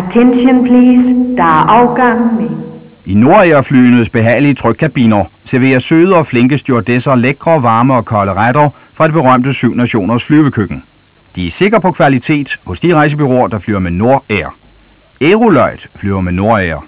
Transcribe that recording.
Attention please, der er afgang med. I Nordair-flyenes behagelige trykkabiner serverer søde og flinke stewardesser lækre, varme og kolde retter fra det berømte syv nationers flyvekøkken. De er sikre på kvalitet hos de rejsebyråer, der flyver med Nordair. Aeroløjt flyver med Nordair.